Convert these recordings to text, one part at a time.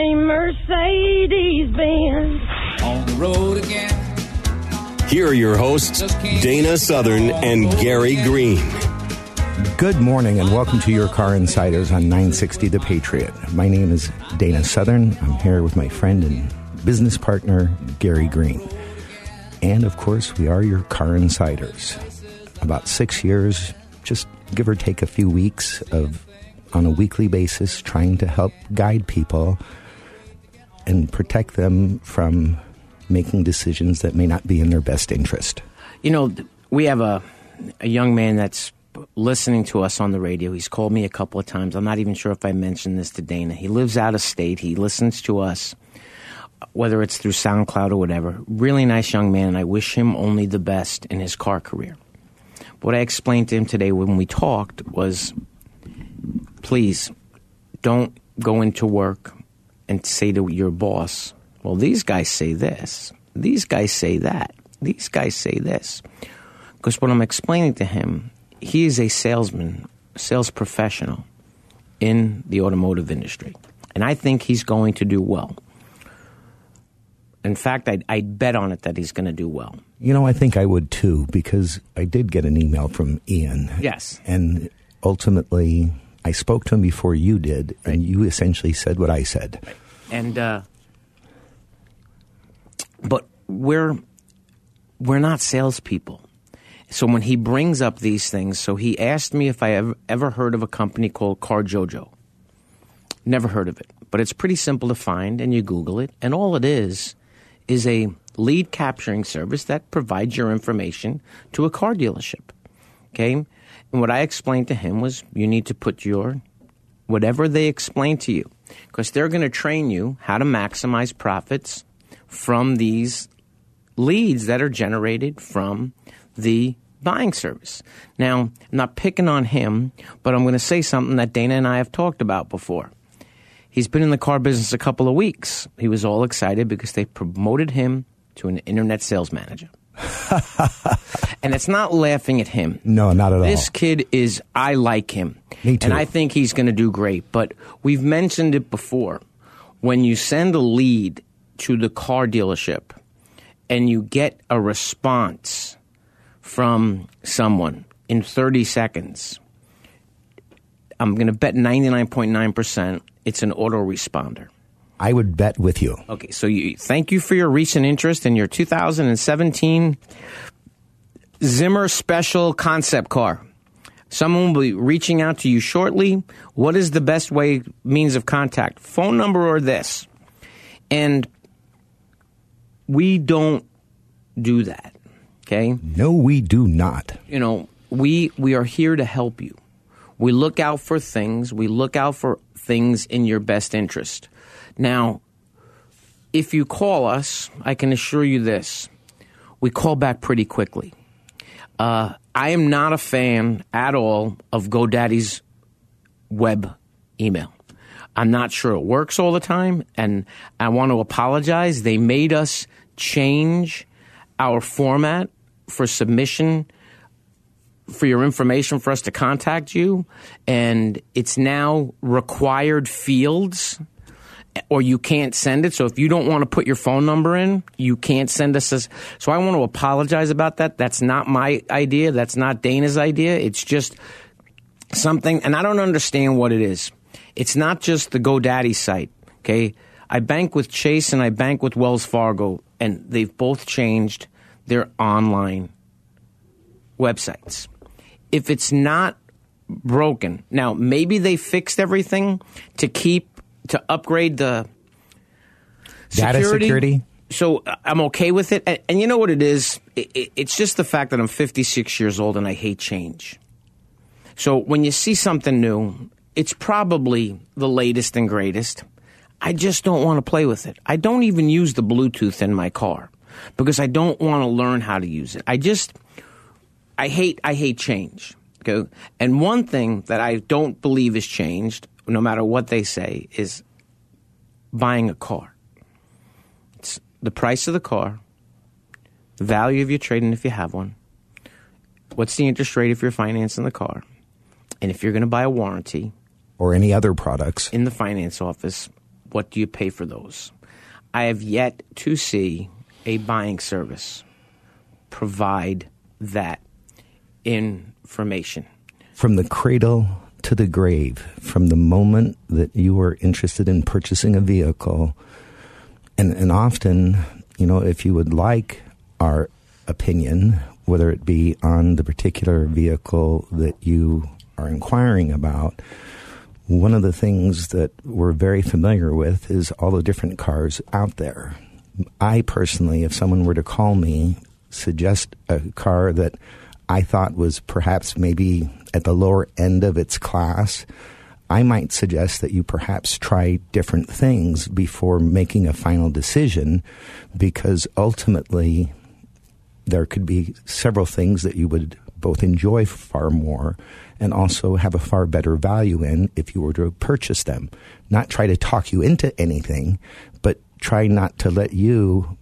a Mercedes Benz? On the road again. Here are your hosts, Dana Southern and Gary Green. Good morning and welcome to your Car Insiders on 960 The Patriot. My name is Dana Southern. I'm here with my friend and business partner, Gary Green. And of course, we are your Car Insiders. About six years, just give or take a few weeks of, on a weekly basis, trying to help guide people and protect them from making decisions that may not be in their best interest. You know, we have a a young man that's listening to us on the radio. He's called me a couple of times. I'm not even sure if I mentioned this to Dana. He lives out of state. He listens to us, whether it's through SoundCloud or whatever. Really nice young man, and I wish him only the best in his car career. What I explained to him today when we talked was please don't go into work and say to your boss, well, these guys say this, these guys say that, these guys say this. Because what I'm explaining to him, he is a salesman, sales professional in the automotive industry. And I think he's going to do well. In fact, I'd, I'd bet on it that he's going to do well. You know, I think I would too, because I did get an email from Ian. Yes. And ultimately, I spoke to him before you did, and you essentially said what I said. and uh, but we're we're not salespeople. So when he brings up these things, so he asked me if I ever, ever heard of a company called Car Jojo. Never heard of it, but it's pretty simple to find, and you Google it, and all it is is a lead capturing service that provides your information to a car dealership. Okay, and what I explained to him was you need to put your whatever they explain to you, because they're going to train you how to maximize profits from these leads that are generated from the buying service. Now, I'm not picking on him, but I'm going to say something that Dana and I have talked about before. He's been in the car business a couple of weeks. He was all excited because they promoted him to an internet sales manager. and it's not laughing at him. No, not at This all. This kid is, I like him. Me too. And I think he's going to do great. But we've mentioned it before. When you send a lead to the car dealership and you get a response from someone in 30 seconds, I'm going to bet 99.9% it's an autoresponder. I would bet with you. Okay, so you, thank you for your recent interest in your 2017 Zimmer Special Concept Car. Someone will be reaching out to you shortly. What is the best way means of contact? Phone number or this? And we don't do that. Okay? No, we do not. you know, we we are here to help you. We look out for things. We look out for things in your best interest. Now, if you call us, I can assure you this: we call back pretty quickly. Uh, I am not a fan at all of GoDaddy's web email. I'm not sure it works all the time, and I want to apologize. They made us change our format for submission for your information for us to contact you, and it's now required fields. Or you can't send it. So if you don't want to put your phone number in, you can't send us. A, so I want to apologize about that. That's not my idea. That's not Dana's idea. It's just something, and I don't understand what it is. It's not just the GoDaddy site, okay? I bank with Chase and I bank with Wells Fargo, and they've both changed their online websites. If it's not broken, now maybe they fixed everything to keep to upgrade the Data security? So uh, I'm okay with it, and, and you know what it is? It, it, it's just the fact that I'm 56 years old and I hate change. So when you see something new, it's probably the latest and greatest. I just don't want to play with it. I don't even use the Bluetooth in my car because I don't want to learn how to use it. I just I hate I hate change. Okay? And one thing that I don't believe is changed, no matter what they say, is buying a car. It's the price of the car, the value of your trade-in if you have one, what's the interest rate if you're financing the car, and if you're going to buy a warranty Or any other products. in the finance office, what do you pay for those? I have yet to see a buying service provide that information. From the cradle to the grave, from the moment that you were interested in purchasing a vehicle, and, and often, you know, if you would like our opinion, whether it be on the particular vehicle that you are inquiring about, one of the things that we're very familiar with is all the different cars out there. I personally, if someone were to call me, suggest a car that I thought was perhaps maybe at the lower end of its class, I might suggest that you perhaps try different things before making a final decision because ultimately there could be several things that you would both enjoy far more and also have a far better value in if you were to purchase them. Not try to talk you into anything, but try not to let you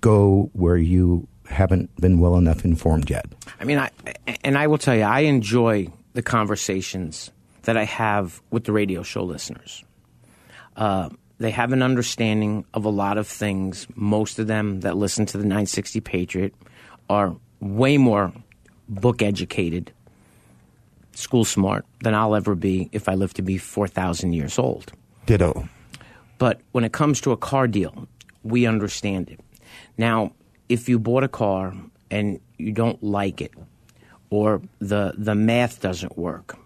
go where you haven't been well enough informed yet. I mean, I and I will tell you, I enjoy the conversations that I have with the radio show listeners. Uh, they have an understanding of a lot of things. Most of them that listen to the 960 Patriot are way more book educated, school smart than I'll ever be if I live to be 4,000 years old. Ditto. But when it comes to a car deal, we understand it. Now, if you bought a car and you don't like it, or the the math doesn't work,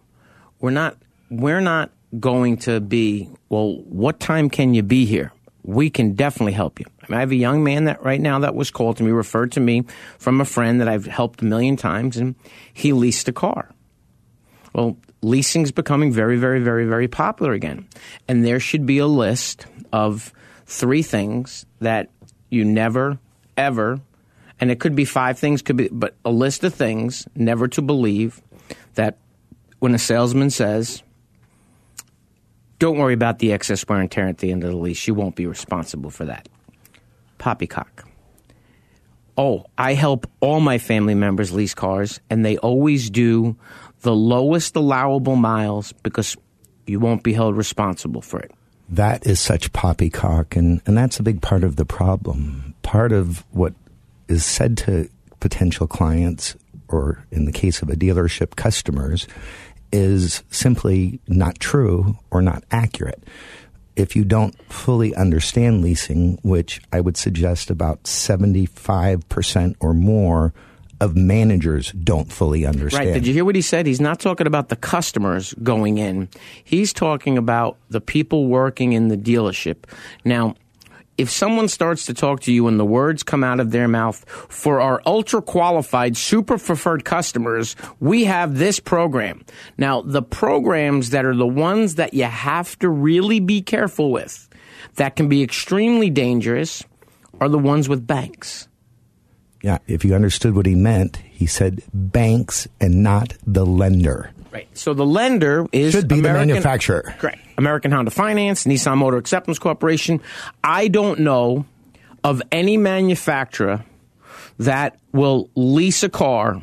we're not we're not going to be well. What time can you be here? We can definitely help you. I, mean, I have a young man that right now that was called to me, referred to me from a friend that I've helped a million times, and he leased a car. Well, leasing's becoming very, very, very, very popular again. And there should be a list of three things that you never, ever, and it could be five things, could be, but a list of things never to believe that when a salesman says, don't worry about the excess wear and tear at the end of the lease, you won't be responsible for that. Poppycock. Oh, I help all my family members lease cars, and they always do the lowest allowable miles because you won't be held responsible for it. That is such poppycock, and, and that's a big part of the problem. Part of what is said to potential clients, or in the case of a dealership, customers, is simply not true or not accurate. If you don't fully understand leasing, which I would suggest about 75% or more of managers don't fully understand. Right. Did you hear what he said? He's not talking about the customers going in. He's talking about the people working in the dealership. Now, if someone starts to talk to you and the words come out of their mouth, for our ultra qualified, super preferred customers, we have this program. Now, the programs that are the ones that you have to really be careful with, that can be extremely dangerous, are the ones with banks. Yeah, if you understood what he meant, he said banks and not the lender. Right. So the lender is Should be the American- manufacturer. Correct. American Honda Finance, Nissan Motor Acceptance Corporation. I don't know of any manufacturer that will lease a car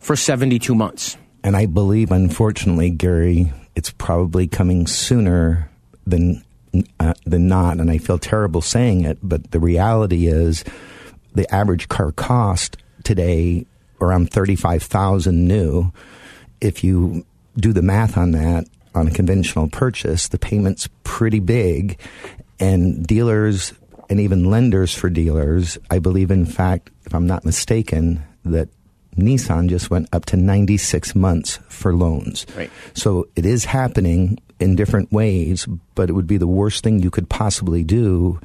for 72 months. And I believe, unfortunately, Gary, it's probably coming sooner than uh, than not. And I feel terrible saying it, but the reality is, the average car cost today around thirty five thousand new. If you do the math on that on a conventional purchase, the payment's pretty big. And dealers and even lenders for dealers, I believe, in fact, if I'm not mistaken, that Nissan just went up to 96 months for loans. Right. So it is happening in different ways, but it would be the worst thing you could possibly do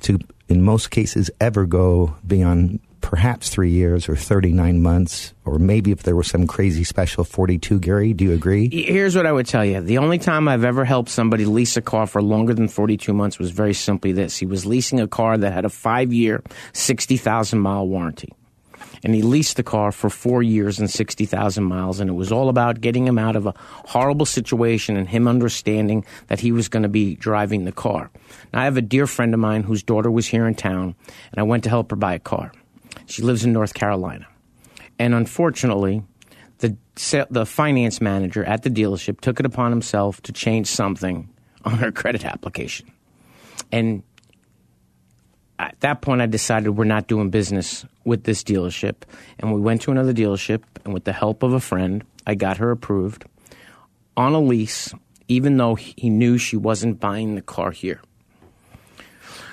to, in most cases, ever go beyond perhaps three years or 39 months, or maybe if there was some crazy special 42, Gary. Do you agree? Here's what I would tell you. The only time I've ever helped somebody lease a car for longer than 42 months was very simply this. He was leasing a car that had a five year, 60,000 mile warranty. And he leased the car for four years and 60,000 miles. And it was all about getting him out of a horrible situation and him understanding that he was going to be driving the car. Now, I have a dear friend of mine whose daughter was here in town, and I went to help her buy a car. She lives in North Carolina. And unfortunately, the, the finance manager at the dealership took it upon himself to change something on her credit application. And at that point, I decided we're not doing business with this dealership. And we went to another dealership, and with the help of a friend, I got her approved on a lease, even though he knew she wasn't buying the car here.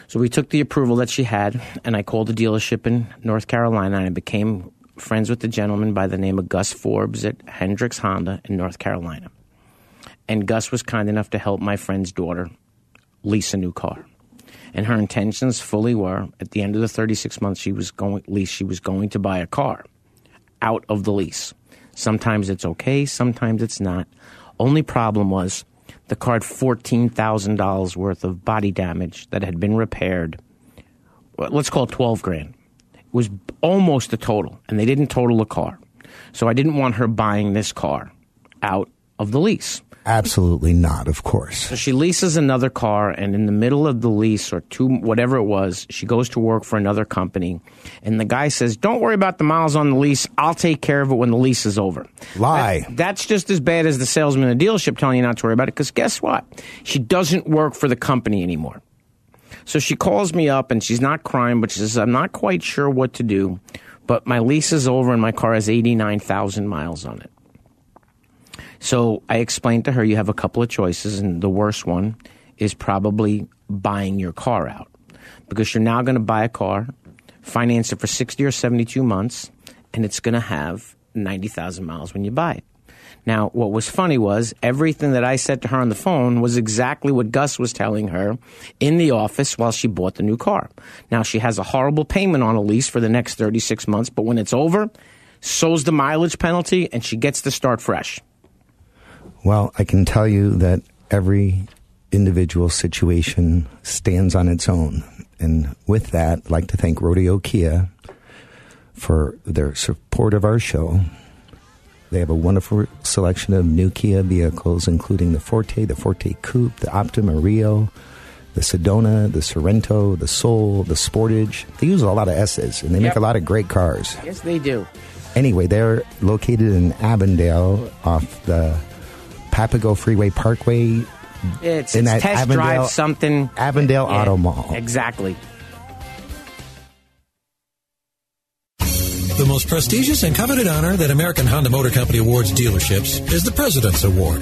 So we took the approval that she had, and I called a dealership in North Carolina, and I became friends with the gentleman by the name of Gus Forbes at Hendricks Honda in North Carolina. And Gus was kind enough to help my friend's daughter lease a new car. And her intentions fully were at the end of the 36 months she was going lease she was going to buy a car out of the lease. Sometimes it's okay, sometimes it's not. Only problem was the car had $14,000 worth of body damage that had been repaired. Let's call it 12 grand. It was almost a total, and they didn't total the car. So I didn't want her buying this car out of the lease. Absolutely not, of course. So she leases another car, and in the middle of the lease, or two, whatever it was, she goes to work for another company. And the guy says, Don't worry about the miles on the lease. I'll take care of it when the lease is over. Lie. That- that's just as bad as the salesman in the dealership telling you not to worry about it, because guess what? She doesn't work for the company anymore. So she calls me up, and she's not crying, but she says, I'm not quite sure what to do, but my lease is over, and my car has 89,000 miles on it. So I explained to her you have a couple of choices, and the worst one is probably buying your car out because you're now going to buy a car, finance it for 60 or 72 months, and it's going to have 90,000 miles when you buy it. Now, what was funny was everything that I said to her on the phone was exactly what Gus was telling her in the office while she bought the new car. Now, she has a horrible payment on a lease for the next 36 months, but when it's over, so's the mileage penalty, and she gets to start fresh. Well, I can tell you that every individual situation stands on its own. And with that, I'd like to thank Rodeo Kia for their support of our show. They have a wonderful selection of new Kia vehicles, including the Forte, the Forte Coupe, the Optima Rio, the Sedona, the Sorento, the Soul, the Sportage. They use a lot of S's, and they make a lot of great cars. Yes, they do. Anyway, they're located in Avondale off the Papago Freeway Parkway, It's, In it's that test Avondale- drive something. Avondale Yeah, Auto Mall. Exactly. The most prestigious and coveted honor that American Honda Motor Company awards dealerships is the President's Award.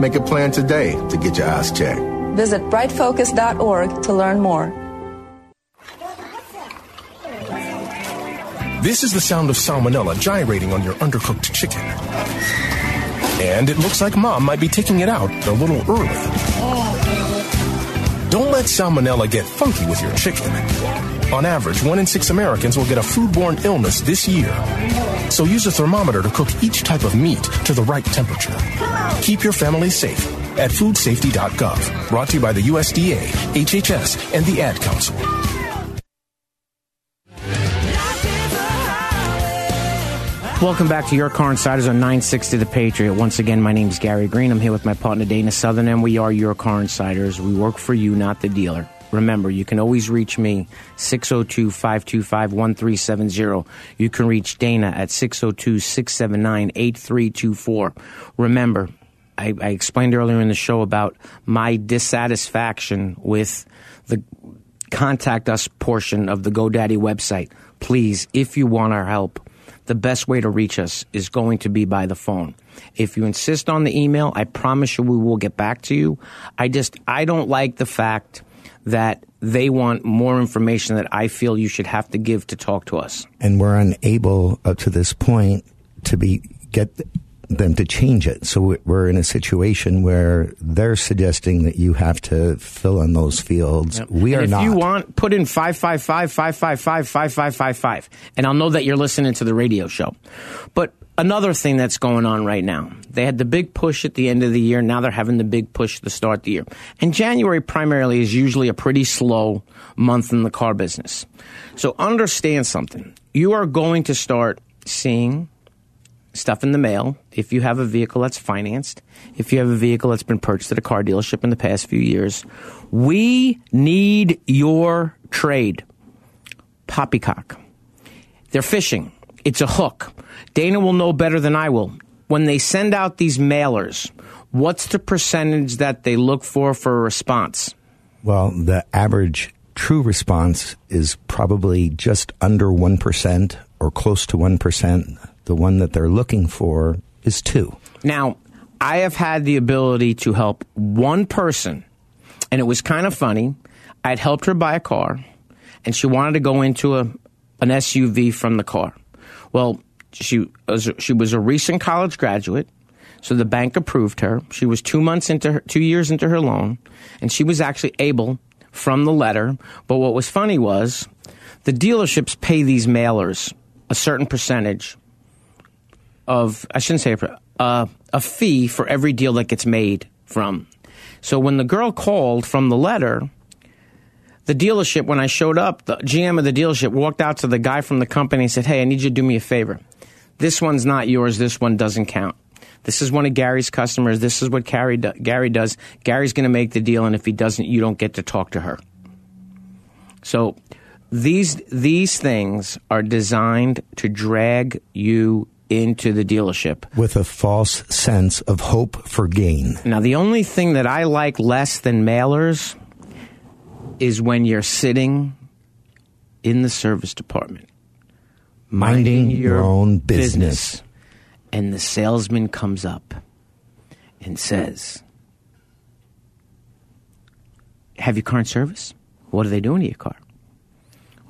Make a plan today to get your eyes checked. Visit brightfocus.org to learn more. This is the sound of salmonella gyrating on your undercooked chicken. And it looks like mom might be taking it out a little early. Don't let salmonella get funky with your chicken. On average, one in six Americans will get a foodborne illness this year. So use a thermometer to cook each type of meat to the right temperature. Keep your family safe at foodsafety.gov. Brought to you by the USDA, HHS, and the Ad Council. Welcome back to Your Car Insiders on 960 The Patriot. Once again, my name is Gary Green. I'm here with my partner Dana Southern, and we are Your Car Insiders. We work for you, not the dealer. Remember, you can always reach me 602 525 1370. You can reach Dana at 602 679 8324. Remember, I, I explained earlier in the show about my dissatisfaction with the contact us portion of the GoDaddy website. Please, if you want our help, the best way to reach us is going to be by the phone. If you insist on the email, I promise you we will get back to you. I just, I don't like the fact that they want more information that I feel you should have to give to talk to us. And we're unable up to this point to be get them to change it. So we're in a situation where they're suggesting that you have to fill in those fields. Yep. We and are if not. If you want, put in 555 555 5555, and I'll know that you're listening to the radio show. But another thing that's going on right now, they had the big push at the end of the year. Now they're having the big push to start the year. And January primarily is usually a pretty slow month in the car business. So understand something. You are going to start seeing stuff in the mail if you have a vehicle that's financed, if you have a vehicle that's been purchased at a car dealership in the past few years. We need your trade. Poppycock. They're fishing. It's a hook. Dana will know better than I will. When they send out these mailers, what's the percentage that they look for for a response? Well, the average true response is probably just under 1% or close to 1%. The one that they're looking for is 2. Now, I have had the ability to help one person, and it was kind of funny. I'd helped her buy a car, and she wanted to go into a, an SUV from the car. Well, she she was a recent college graduate, so the bank approved her. She was two months into her, two years into her loan, and she was actually able from the letter. But what was funny was the dealerships pay these mailers a certain percentage of I shouldn't say uh, a fee for every deal that gets made from. So when the girl called from the letter, the dealership when I showed up, the GM of the dealership walked out to the guy from the company and said, "Hey, I need you to do me a favor. This one's not yours. This one doesn't count." This is one of Gary's customers. This is what Gary, do- Gary does. Gary's going to make the deal, and if he doesn't, you don't get to talk to her. So these these things are designed to drag you into the dealership. With a false sense of hope for gain. Now, the only thing that I like less than mailers, is when you're sitting in the service department, Minding your own business. and the salesman comes up and says, Have your car in service? What are they doing to your car?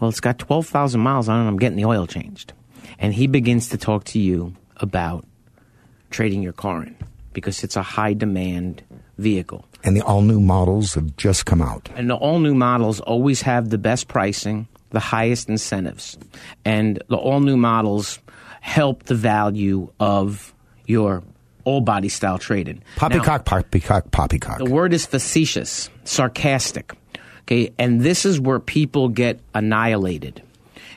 Well, it's got 12,000 miles on it. I'm getting the oil changed. And he begins to talk to you about trading your car in because it's a high demand vehicle. And the all new models have just come out. And the all new models always have the best pricing, the highest incentives. And the all new models help the value of your all body style trading. Poppycock, poppycock, poppycock. The word is facetious, sarcastic. Okay, and this is where people get annihilated.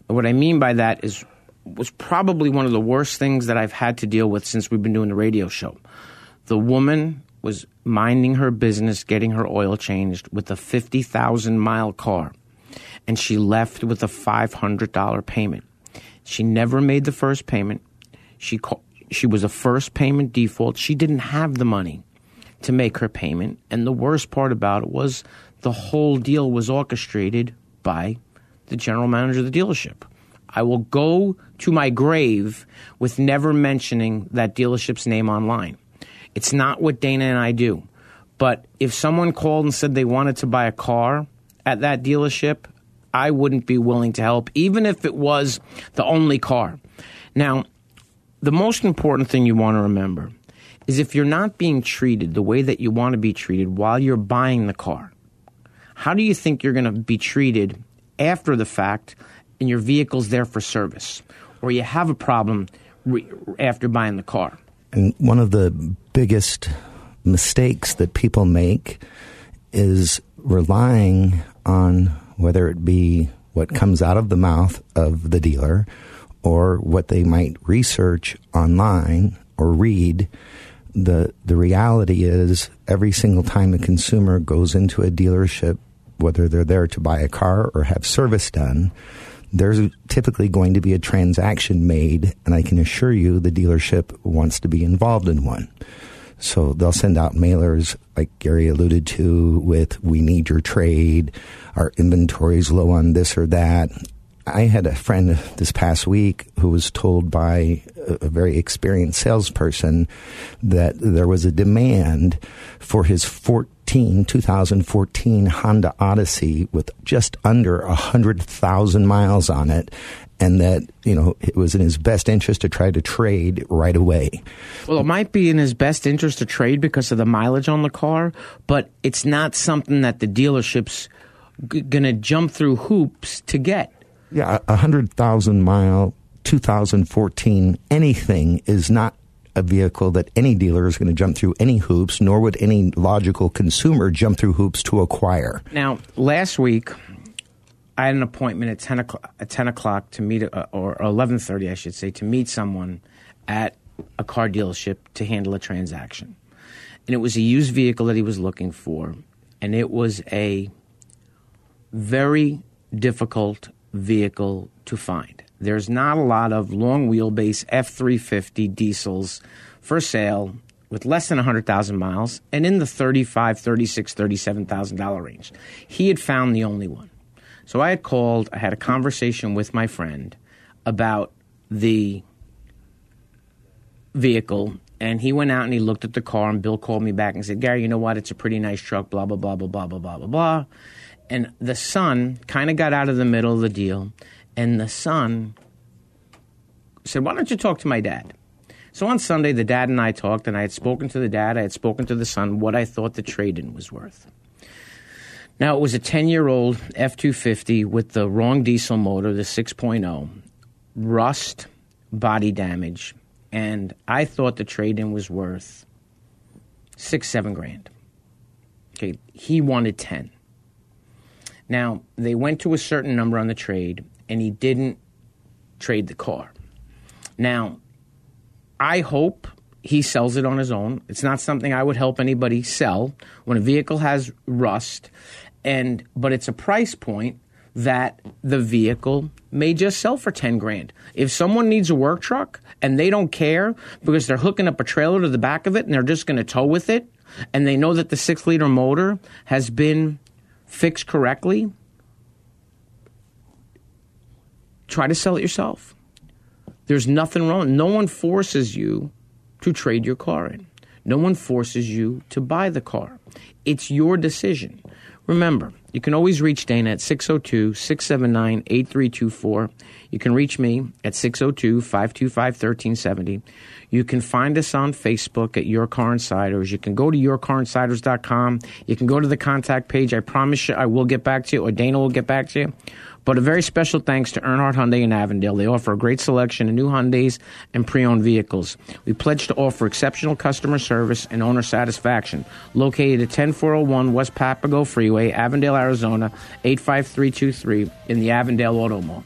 And what I mean by that is was probably one of the worst things that I've had to deal with since we've been doing the radio show. The woman was minding her business, getting her oil changed with a 50,000 mile car, and she left with a $500 payment. She never made the first payment. She she was a first payment default. She didn't have the money to make her payment, and the worst part about it was the whole deal was orchestrated by the general manager of the dealership. I will go to my grave with never mentioning that dealership's name online. It's not what Dana and I do. But if someone called and said they wanted to buy a car at that dealership, I wouldn't be willing to help, even if it was the only car. Now, the most important thing you want to remember is if you're not being treated the way that you want to be treated while you're buying the car, how do you think you're going to be treated after the fact and your vehicle's there for service or you have a problem re- after buying the car? And one of the biggest mistakes that people make is relying on whether it be what comes out of the mouth of the dealer or what they might research online or read. The, the reality is, every single time a consumer goes into a dealership, whether they're there to buy a car or have service done, there's typically going to be a transaction made, and I can assure you the dealership wants to be involved in one. So they'll send out mailers, like Gary alluded to, with "We need your trade," our inventory's low on this or that. I had a friend this past week who was told by a very experienced salesperson that there was a demand for his 14, 2014 Honda Odyssey with just under 100,000 miles on it. And that, you know, it was in his best interest to try to trade right away. Well, it might be in his best interest to trade because of the mileage on the car, but it's not something that the dealership's g- going to jump through hoops to get. Yeah, a hundred thousand mile, 2014, anything is not a vehicle that any dealer is going to jump through any hoops, nor would any logical consumer jump through hoops to acquire. Now, last week, I had an appointment at 10 o'clock, at 10 o'clock to meet, uh, or 11.30, I should say, to meet someone at a car dealership to handle a transaction. And it was a used vehicle that he was looking for, and it was a very difficult vehicle to find. There's not a lot of long wheelbase F 350 diesels for sale with less than 100,000 miles and in the 35, 36, 37,000 dollar range. He had found the only one. So I had called, I had a conversation with my friend about the vehicle and he went out and he looked at the car and Bill called me back and said, "Gary, you know what? It's a pretty nice truck, blah blah blah blah blah blah blah blah blah." And the son kind of got out of the middle of the deal and the son said, Why don't you talk to my dad? So on Sunday, the dad and I talked, and I had spoken to the dad, I had spoken to the son what I thought the trade in was worth. Now, it was a 10 year old F 250 with the wrong diesel motor, the 6.0, rust, body damage, and I thought the trade in was worth six, seven grand. Okay, he wanted 10. Now, they went to a certain number on the trade, and he didn't trade the car. Now, I hope he sells it on his own. It's not something I would help anybody sell when a vehicle has rust, and but it's a price point that the vehicle may just sell for 10 grand. If someone needs a work truck and they don't care because they're hooking up a trailer to the back of it and they're just going to tow with it, and they know that the six liter motor has been fixed correctly, try to sell it yourself. There's nothing wrong. No one forces you to trade your car in. No one forces you to buy the car. It's your decision. Remember, you can always reach Dana at 602 679 8324. You can reach me at 602 525 1370. You can find us on Facebook at Your Car Insiders. You can go to yourcarinsiders.com. You can go to the contact page. I promise you I will get back to you, or Dana will get back to you. But a very special thanks to Earnhardt Hyundai in Avondale. They offer a great selection of new Hyundais and pre-owned vehicles. We pledge to offer exceptional customer service and owner satisfaction. Located at 10401 West Papago Freeway, Avondale, Arizona, 85323 in the Avondale Auto Mall.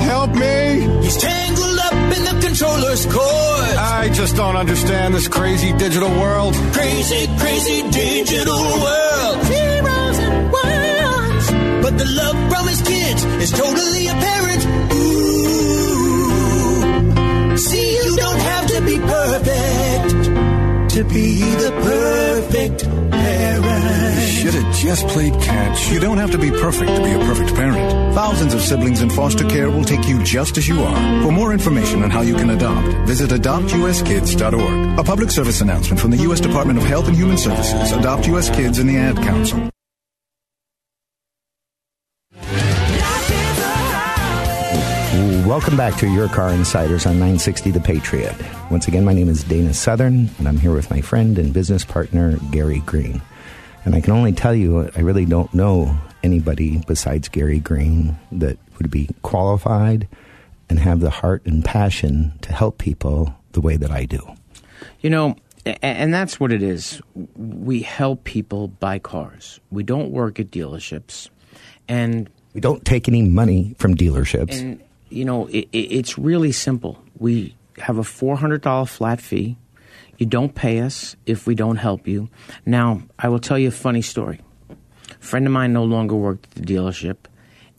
Controller's cord. I just don't understand this crazy digital world. Crazy, crazy digital world. Zeros and ones. But the love from his kids is totally apparent. Ooh. See, you don't have to be perfect to be the perfect parent. Should have just played catch. You don't have to be perfect to be a perfect parent. Thousands of siblings in foster care will take you just as you are. For more information on how you can adopt, visit adoptuskids.org. A public service announcement from the U.S. Department of Health and Human Services, Adopt U.S. Kids, and the Ad Council. Welcome back to Your Car Insiders on 960 The Patriot. Once again, my name is Dana Southern, and I'm here with my friend and business partner, Gary Green. And I can only tell you, I really don't know anybody besides Gary Green that would be qualified and have the heart and passion to help people the way that I do. You know, and that's what it is. We help people buy cars. We don't work at dealerships, and We don't take any money from dealerships. and you know it, it, it's really simple. We have a four hundred dollar flat fee. You don't pay us if we don't help you. Now, I will tell you a funny story. A friend of mine no longer worked at the dealership,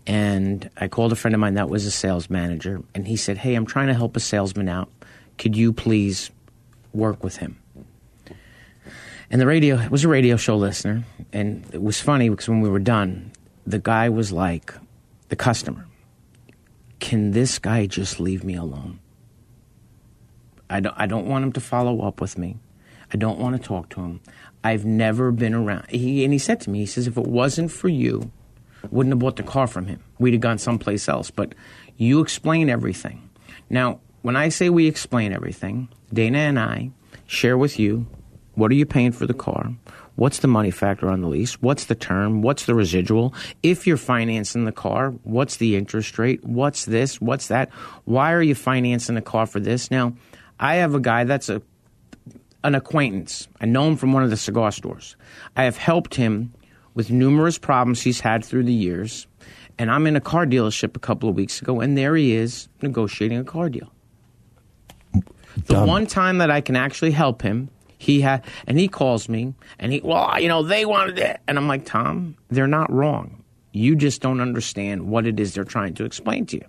and I called a friend of mine that was a sales manager, and he said, "Hey, I'm trying to help a salesman out. Could you please work with him? And the radio it was a radio show listener, and it was funny because when we were done, the guy was like, the customer, can this guy just leave me alone? I don't, I don't want him to follow up with me. I don't want to talk to him. I've never been around. He, and he said to me, he says, if it wasn't for you, I wouldn't have bought the car from him. We'd have gone someplace else. But you explain everything. Now, when I say we explain everything, Dana and I share with you what are you paying for the car? What's the money factor on the lease? What's the term? What's the residual? If you're financing the car, what's the interest rate? What's this? What's that? Why are you financing the car for this? Now, I have a guy that's a an acquaintance. I know him from one of the cigar stores. I have helped him with numerous problems he's had through the years. And I'm in a car dealership a couple of weeks ago, and there he is negotiating a car deal. The Dumb. one time that I can actually help him, he had, and he calls me, and he, well, you know, they wanted it, and I'm like, Tom, they're not wrong. You just don't understand what it is they're trying to explain to you.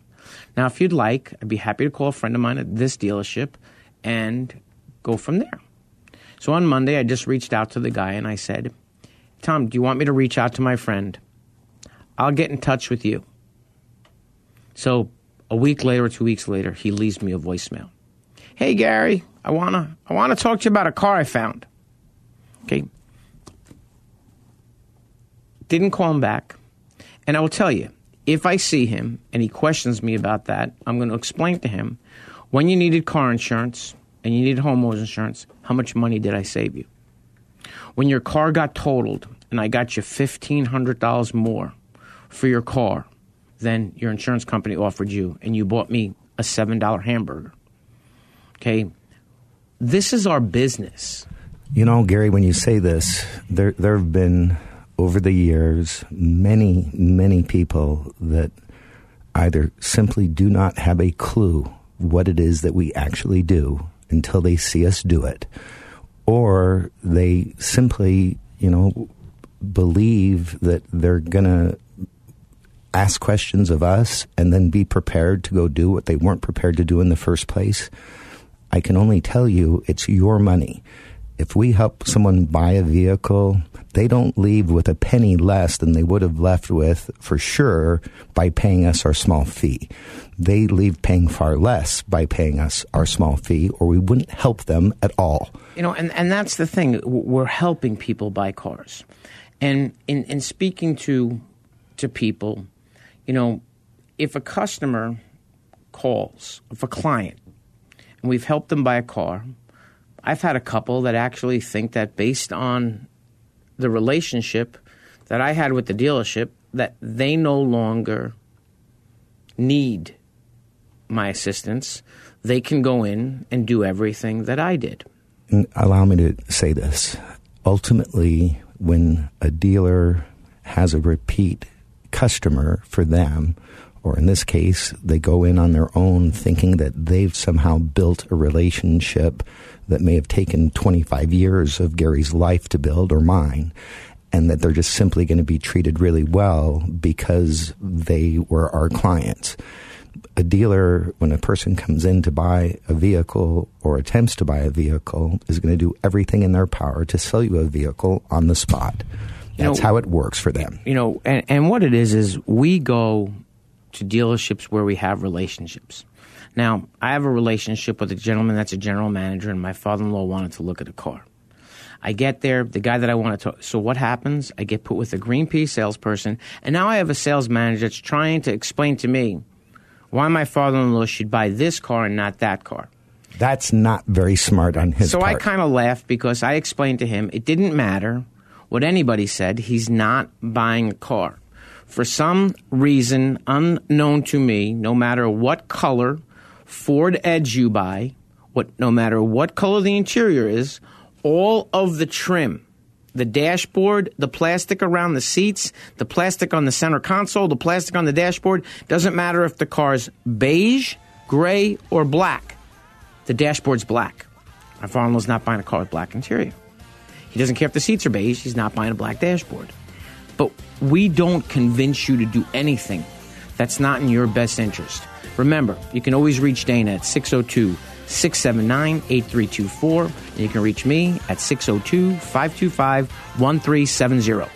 Now, if you'd like, I'd be happy to call a friend of mine at this dealership and go from there. So on Monday, I just reached out to the guy and I said, Tom, do you want me to reach out to my friend? I'll get in touch with you. So a week later two weeks later, he leaves me a voicemail. Hey Gary, I wanna I wanna talk to you about a car I found. Okay. Didn't call him back. And I will tell you, if I see him and he questions me about that, I'm going to explain to him when you needed car insurance and you needed homeowners insurance, how much money did I save you? When your car got totaled and I got you $1,500 more for your car than your insurance company offered you, and you bought me a $7 hamburger. Okay? This is our business. You know, Gary, when you say this, there there have been over the years many, many people that either simply do not have a clue what it is that we actually do until they see us do it, or they simply, you know, believe that they're gonna ask questions of us and then be prepared to go do what they weren't prepared to do in the first place. I can only tell you it's your money. If we help someone buy a vehicle, they don't leave with a penny less than they would have left with for sure by paying us our small fee. They leave paying far less by paying us our small fee, or we wouldn't help them at all. You know, and, and that's the thing. We're helping people buy cars. And in, in speaking to to people, you know, if a customer calls, if a client, and we've helped them buy a car, I've had a couple that actually think that based on the relationship that I had with the dealership, that they no longer need my assistance. They can go in and do everything that I did. Allow me to say this. Ultimately, when a dealer has a repeat customer for them, or in this case, they go in on their own thinking that they've somehow built a relationship that may have taken 25 years of Gary's life to build or mine, and that they're just simply going to be treated really well because they were our clients. A dealer, when a person comes in to buy a vehicle or attempts to buy a vehicle, is going to do everything in their power to sell you a vehicle on the spot. You That's know- how it works for them. you know, and, and what it is is we go to dealerships where we have relationships. Now, I have a relationship with a gentleman that's a general manager, and my father-in-law wanted to look at a car. I get there, the guy that I want to talk. So what happens? I get put with a Greenpeace salesperson, and now I have a sales manager that's trying to explain to me why my father-in-law should buy this car and not that car. That's not very smart on his so part. I kind of laughed because I explained to him it didn't matter what anybody said. He's not buying a car. For some reason unknown to me, no matter what color Ford Edge you buy, what no matter what color the interior is, all of the trim, the dashboard, the plastic around the seats, the plastic on the center console, the plastic on the dashboard, doesn't matter if the car's beige, gray, or black. The dashboard's black. My father-in-law's not buying a car with black interior. He doesn't care if the seats are beige. He's not buying a black dashboard. But we don't convince you to do anything that's not in your best interest. Remember, you can always reach Dana at 602 679 8324. And you can reach me at 602 525 1370.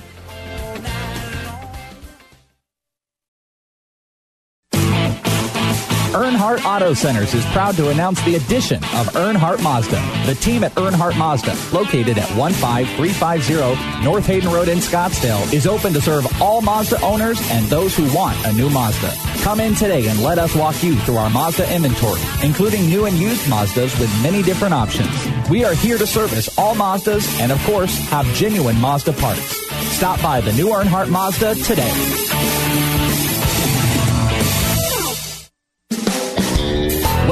Earnhardt Auto Centers is proud to announce the addition of Earnhardt Mazda. The team at Earnhardt Mazda, located at 15350 North Hayden Road in Scottsdale, is open to serve all Mazda owners and those who want a new Mazda. Come in today and let us walk you through our Mazda inventory, including new and used Mazdas with many different options. We are here to service all Mazdas and, of course, have genuine Mazda parts. Stop by the new Earnhardt Mazda today.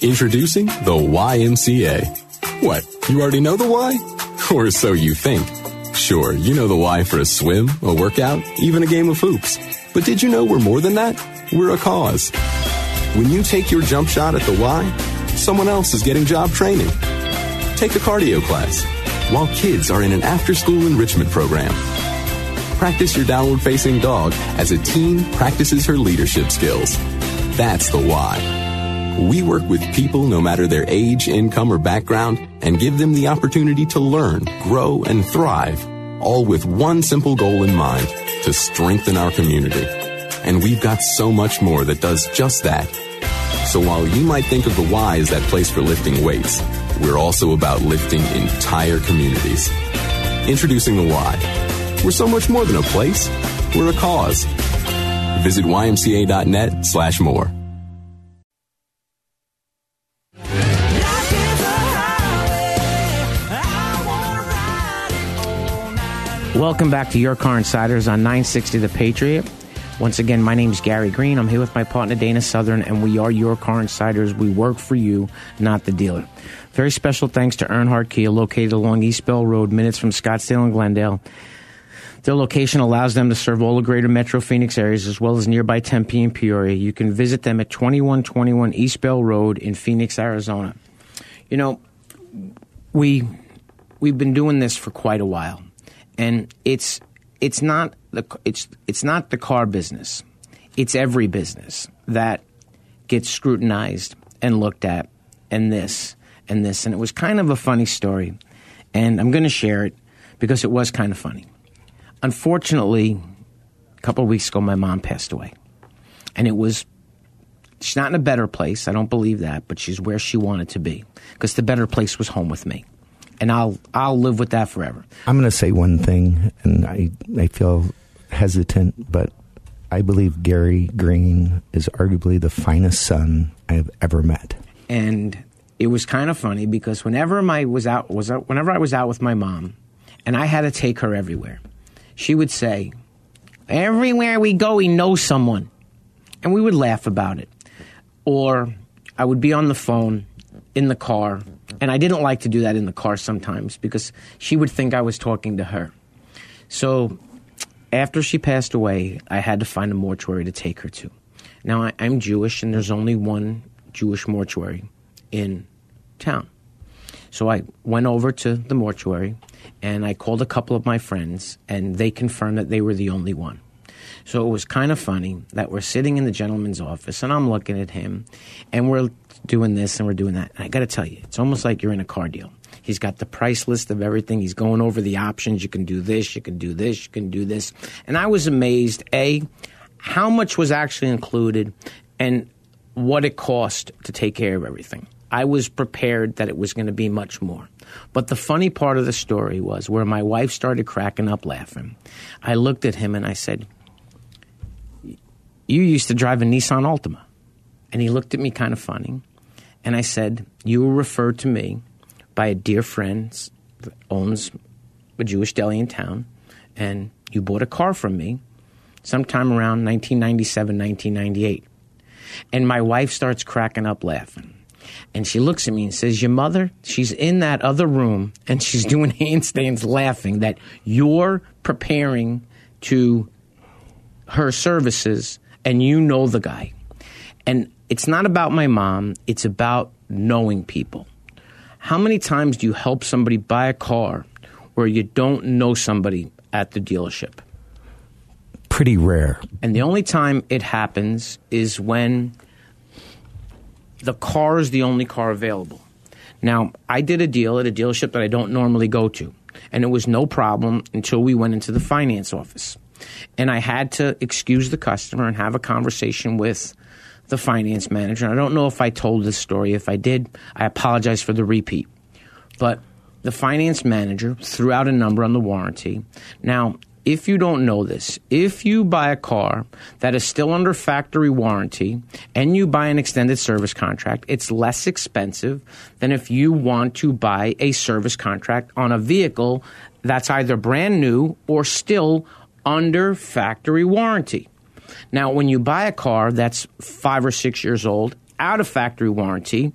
Introducing the YMCA. What, you already know the why? Or so you think. Sure, you know the why for a swim, a workout, even a game of hoops. But did you know we're more than that? We're a cause. When you take your jump shot at the Y, someone else is getting job training. Take a cardio class while kids are in an after school enrichment program. Practice your downward facing dog as a teen practices her leadership skills. That's the why. We work with people no matter their age, income, or background and give them the opportunity to learn, grow, and thrive, all with one simple goal in mind to strengthen our community. And we've got so much more that does just that. So while you might think of the Y as that place for lifting weights, we're also about lifting entire communities. Introducing the Y. We're so much more than a place. We're a cause. Visit ymca.net slash more. Welcome back to Your Car Insiders on 960 The Patriot. Once again, my name is Gary Green. I'm here with my partner Dana Southern, and we are Your Car Insiders. We work for you, not the dealer. Very special thanks to Earnhardt Kia, located along East Bell Road, minutes from Scottsdale and Glendale. Their location allows them to serve all the greater Metro Phoenix areas as well as nearby Tempe and Peoria. You can visit them at 2121 East Bell Road in Phoenix, Arizona. You know, we we've been doing this for quite a while and it's it's not the it's it's not the car business. It's every business that gets scrutinized and looked at, and this and this. And it was kind of a funny story, and I'm going to share it because it was kind of funny. Unfortunately, a couple of weeks ago, my mom passed away, and it was. She's not in a better place. I don't believe that, but she's where she wanted to be because the better place was home with me and I'll I'll live with that forever. I'm going to say one thing, and I I feel hesitant, but I believe Gary Green is arguably the finest son I have ever met. And it was kind of funny because whenever I was out was out, whenever I was out with my mom, and I had to take her everywhere, she would say, "Everywhere we go, we know someone," and we would laugh about it. Or I would be on the phone in the car and I didn't like to do that in the car sometimes because she would think I was talking to her. So after she passed away, I had to find a mortuary to take her to. Now, I, am Jewish, and there's only one Jewish mortuary in town. So I went over to the mortuary and I called a couple of my friends, and they confirmed that they were the only one. So it was kind of funny that we're sitting in the gentleman's office and I'm looking at him and we're doing this and we're doing that. And I got to tell you, it's almost like you're in a car deal. He's got the price list of everything. He's going over the options. You can do this, you can do this, you can do this. And I was amazed, A, how much was actually included, and what it cost to take care of everything. I was prepared that it was going to be much more. But the funny part of the story was where my wife started cracking up laughing. I looked at him and I said, You used to drive a Nissan Altima. And he looked at me kind of funny. And I said, You were referred to me by a dear friend that owns a Jewish deli in town, and you bought a car from me sometime around 1997, 1998. And my wife starts cracking up laughing. And she looks at me and says, Your mother, she's in that other room and she's doing handstands laughing that you're preparing to her services and you know the guy. And it's not about my mom, it's about knowing people. How many times do you help somebody buy a car where you don't know somebody at the dealership? Pretty rare. And the only time it happens is when the car is the only car available. Now, I did a deal at a dealership that I don't normally go to, and it was no problem until we went into the finance office. And I had to excuse the customer and have a conversation with the finance manager. I don't know if I told this story. If I did, I apologize for the repeat. But the finance manager threw out a number on the warranty. Now, if you don't know this, if you buy a car that is still under factory warranty and you buy an extended service contract, it's less expensive than if you want to buy a service contract on a vehicle that's either brand new or still under factory warranty. Now, when you buy a car that's five or six years old, out of factory warranty,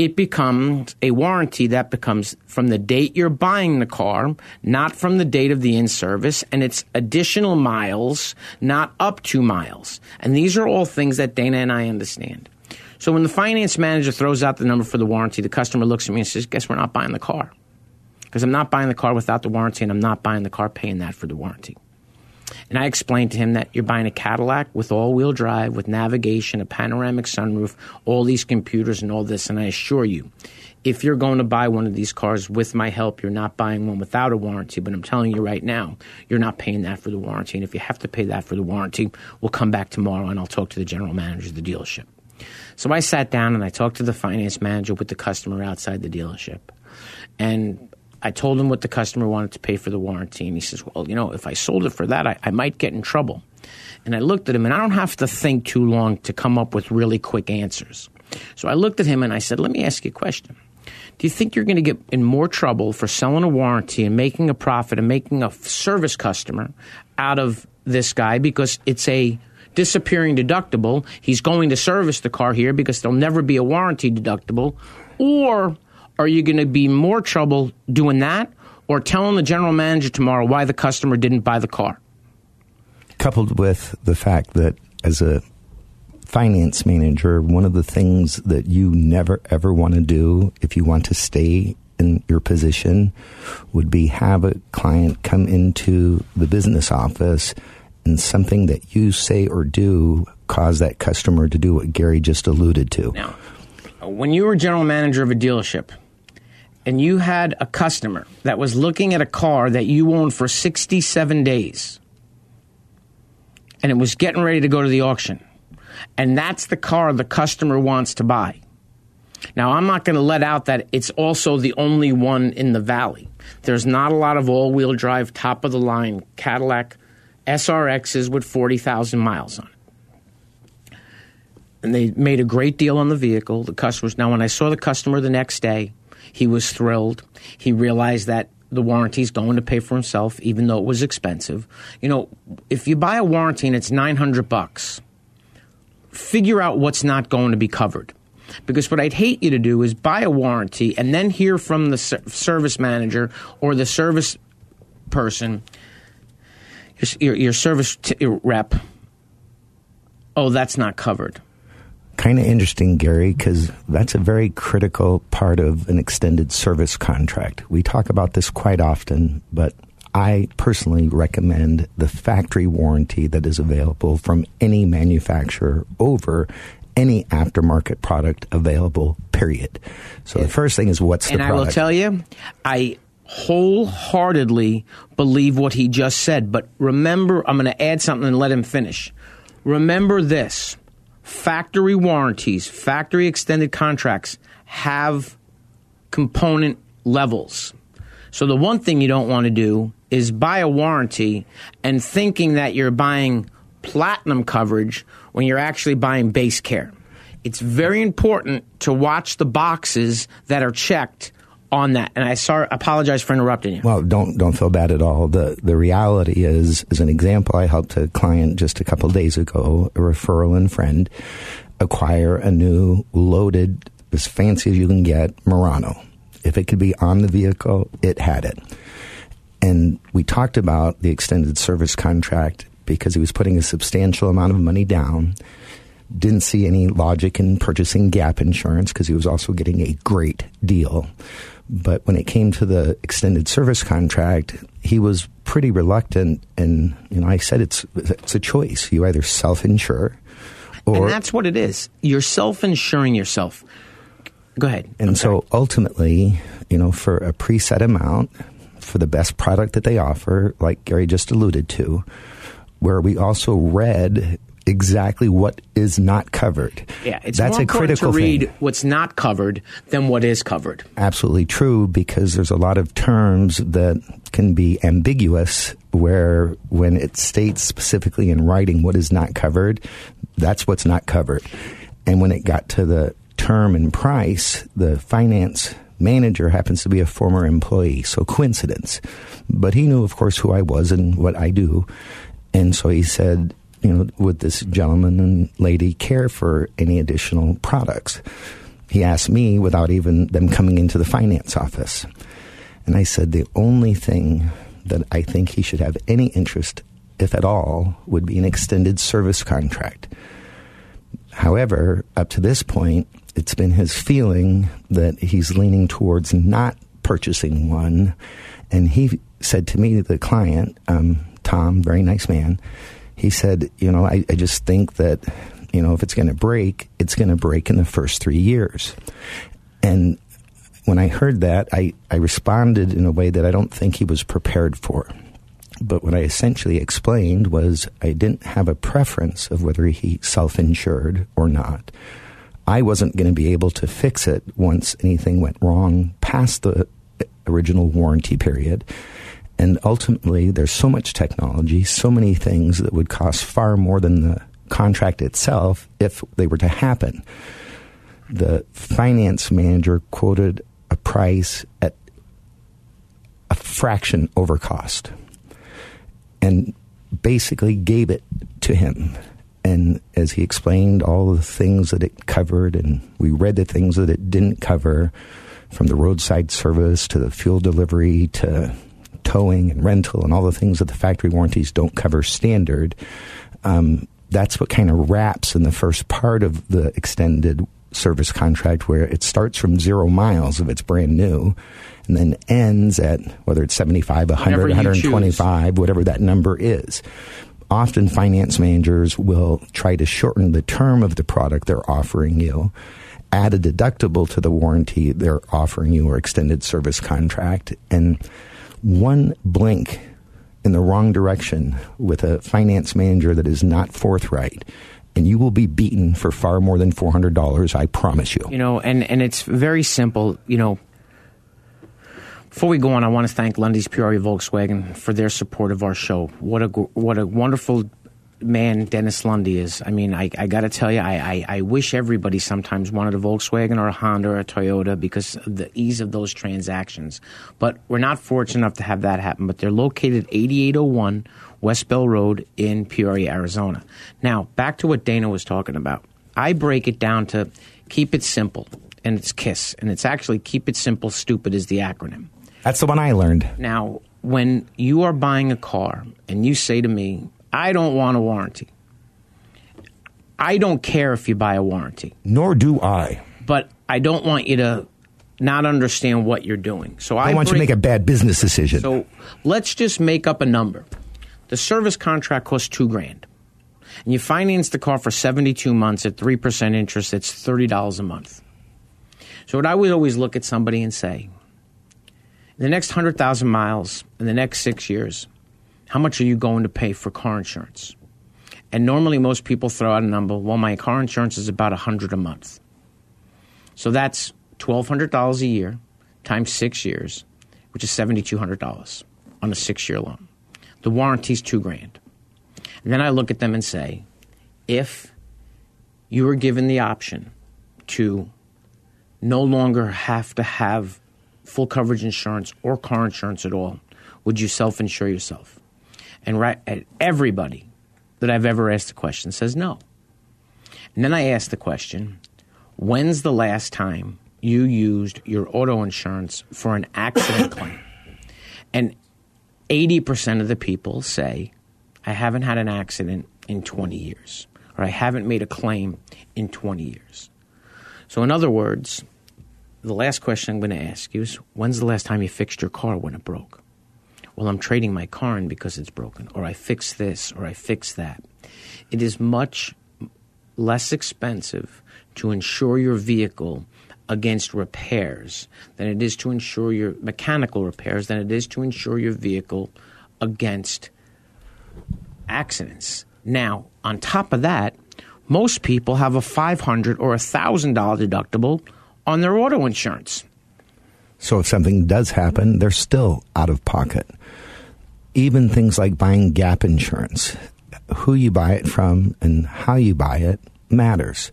it becomes a warranty that becomes from the date you're buying the car, not from the date of the in service, and it's additional miles, not up to miles. And these are all things that Dana and I understand. So when the finance manager throws out the number for the warranty, the customer looks at me and says, Guess we're not buying the car. Because I'm not buying the car without the warranty, and I'm not buying the car paying that for the warranty. And I explained to him that you're buying a Cadillac with all wheel drive, with navigation, a panoramic sunroof, all these computers, and all this. And I assure you, if you're going to buy one of these cars with my help, you're not buying one without a warranty. But I'm telling you right now, you're not paying that for the warranty. And if you have to pay that for the warranty, we'll come back tomorrow and I'll talk to the general manager of the dealership. So I sat down and I talked to the finance manager with the customer outside the dealership. And I told him what the customer wanted to pay for the warranty, and he says, Well, you know, if I sold it for that, I, I might get in trouble. And I looked at him, and I don't have to think too long to come up with really quick answers. So I looked at him and I said, Let me ask you a question. Do you think you're going to get in more trouble for selling a warranty and making a profit and making a service customer out of this guy because it's a disappearing deductible? He's going to service the car here because there'll never be a warranty deductible. Or are you going to be more trouble doing that or telling the general manager tomorrow why the customer didn't buy the car? Coupled with the fact that as a finance manager, one of the things that you never ever want to do if you want to stay in your position would be have a client come into the business office and something that you say or do cause that customer to do what Gary just alluded to. Now, when you were general manager of a dealership and you had a customer that was looking at a car that you owned for 67 days and it was getting ready to go to the auction, and that's the car the customer wants to buy. Now, I'm not going to let out that it's also the only one in the valley. There's not a lot of all wheel drive, top of the line Cadillac SRXs with 40,000 miles on it. And they made a great deal on the vehicle. The customers. Now, when I saw the customer the next day, he was thrilled. He realized that the warranty is going to pay for himself, even though it was expensive. You know, if you buy a warranty and it's 900 bucks, figure out what's not going to be covered. Because what I'd hate you to do is buy a warranty and then hear from the service manager or the service person, your, your service t- rep, oh, that's not covered. Kind of interesting, Gary, because that's a very critical part of an extended service contract. We talk about this quite often, but I personally recommend the factory warranty that is available from any manufacturer over any aftermarket product available, period. So the first thing is what's the and I will tell you, I wholeheartedly believe what he just said. But remember, I'm going to add something and let him finish. Remember this factory warranties, factory extended contracts have component levels. So the one thing you don't want to do is buy a warranty and thinking that you're buying platinum coverage when you're actually buying base care. It's very important to watch the boxes that are checked on that. And I sorry, apologize for interrupting you. Well, don't don't feel bad at all. the The reality is, as an example, I helped a client just a couple days ago, a referral and friend, acquire a new loaded, as fancy as you can get, Murano. If it could be on the vehicle, it had it. And we talked about the extended service contract because he was putting a substantial amount of money down. Didn't see any logic in purchasing gap insurance because he was also getting a great deal. But when it came to the extended service contract, he was pretty reluctant. And, you know, I said it's, it's a choice. You either self insure or. and that's what it is. You're self insuring yourself. Go ahead. And so ultimately, you know, for a preset amount, for the best product that they offer, like Gary just alluded to, where we also read exactly what is not covered. Yeah, it's That's more a important critical to read thing. what's not covered than what is covered. Absolutely true because there's a lot of terms that can be ambiguous where when it states specifically in writing what is not covered, that's what's not covered. And when it got to the term and price, the finance manager happens to be a former employee, so coincidence. But he knew, of course, who I was and what I do. And so he said, you know, would this gentleman and lady care for any additional products? He asked me without even them coming into the finance office. And I said, the only thing that I think he should have any interest, if at all, would be an extended service contract. However, up to this point, it's been his feeling that he's leaning towards not purchasing one. And he said to me, the client, um, Tom, very nice man, he said, you know, I, I just think that, you know, if it's going to break, it's going to break in the first three years. And when I heard that, I, I responded in a way that I don't think he was prepared for. But what I essentially explained was I didn't have a preference of whether he self insured or not. I wasn't going to be able to fix it once anything went wrong past the original warranty period. And ultimately, there's so much technology, so many things that would cost far more than the contract itself if they were to happen. The finance manager quoted a price at a fraction over cost and basically gave it to him. And as he explained all the things that it covered, and we read the things that it didn't cover, from the roadside service to the fuel delivery to towing and rental and all the things that the factory warranties don't cover standard. Um, that's what kind of wraps in the first part of the extended service contract where it starts from zero miles if it's brand new and then ends at whether it's 75, 100, Whatever 125, whatever that number is. Often finance managers will try to shorten the term of the product they're offering you, add a deductible to the warranty they're offering you or extended service contract, and one blink in the wrong direction with a finance manager that is not forthright, and you will be beaten for far more than $400, I promise you. You know, and, and it's very simple. You know, before we go on, I want to thank Lunde's Peoria Volkswagen for their support of our show. What a what a wonderful man Dennis Lunde is. I mean, I, I got to tell you, I, I, I wish everybody sometimes wanted a Volkswagen or a Honda or a Toyota because of the ease of those transactions. But we're not fortunate enough to have that happen. But they're located 8801 West Bell Road in Peoria, Arizona. Now, back to what Dana was talking about. I break it down to keep it simple, and it's KISS. And it's actually keep it simple, stupid is the acronym. That's the one I learned. Now, when you are buying a car and you say to me, I don't want a warranty, I don't care if you buy a warranty, Nor do I. but I don't want you to not understand what you're doing. So I, I want you to make a bad business decision. So let's just make up a number. The service contract costs two grand. And you finance the car for 72 months at 3% interest, it's $30 a month. So what I would always look at somebody and say, in the next 100,000 miles, in the next six years, how much are you going to pay for car insurance? And normally most people throw out a number, well, my car insurance is about 100 a month. So that's $1,200 a year times six years, which is $7,200 on a six year loan. The warranty's two grand. And then I look at them and say, if you were given the option to no longer have to have full coverage insurance or car insurance at all, would you self insure yourself? And right, everybody that I've ever asked the question says no. And then I ask the question when's the last time you used your auto insurance for an accident claim? And 80% of the people say, I haven't had an accident in 20 years, or I haven't made a claim in 20 years. So, in other words, the last question I'm going to ask you is when's the last time you fixed your car when it broke? Well, I'm trading my car in because it's broken, or I fix this, or I fix that. It is much less expensive to insure your vehicle against repairs than it is to insure your mechanical repairs than it is to insure your vehicle against accidents. Now, on top of that, most people have a 500 or $1,000 deductible on their auto insurance. So if something does happen, they're still out of pocket. Even things like buying gap insurance, who you buy it from and how you buy it matters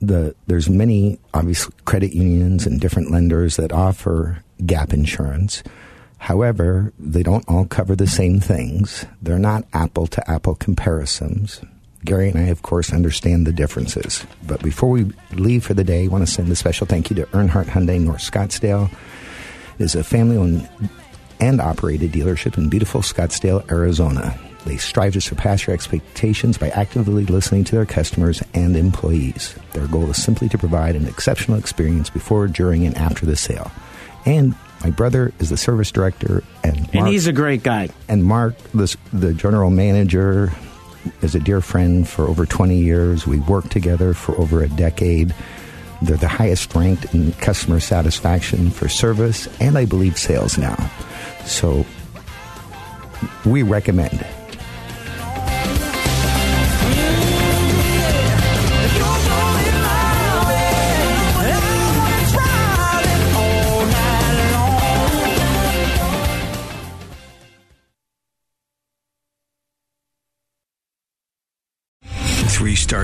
the there's many obvious credit unions and different lenders that offer gap insurance. However, they don't all cover the same things. They're not apple to apple comparisons. Gary and I, of course, understand the differences. But before we leave for the day, I want to send a special thank you to Earnhardt Hyundai North Scottsdale. It is a family owned and operated dealership in beautiful Scottsdale, Arizona. They strive to surpass your expectations by actively listening to their customers and employees. Their goal is simply to provide an exceptional experience before, during, and after the sale. And my brother is the service director, and Mark, and he's a great guy. And Mark, the, the general manager, is a dear friend for over 20 years. We worked together for over a decade. They're the highest ranked in customer satisfaction for service and I believe sales now. So we recommend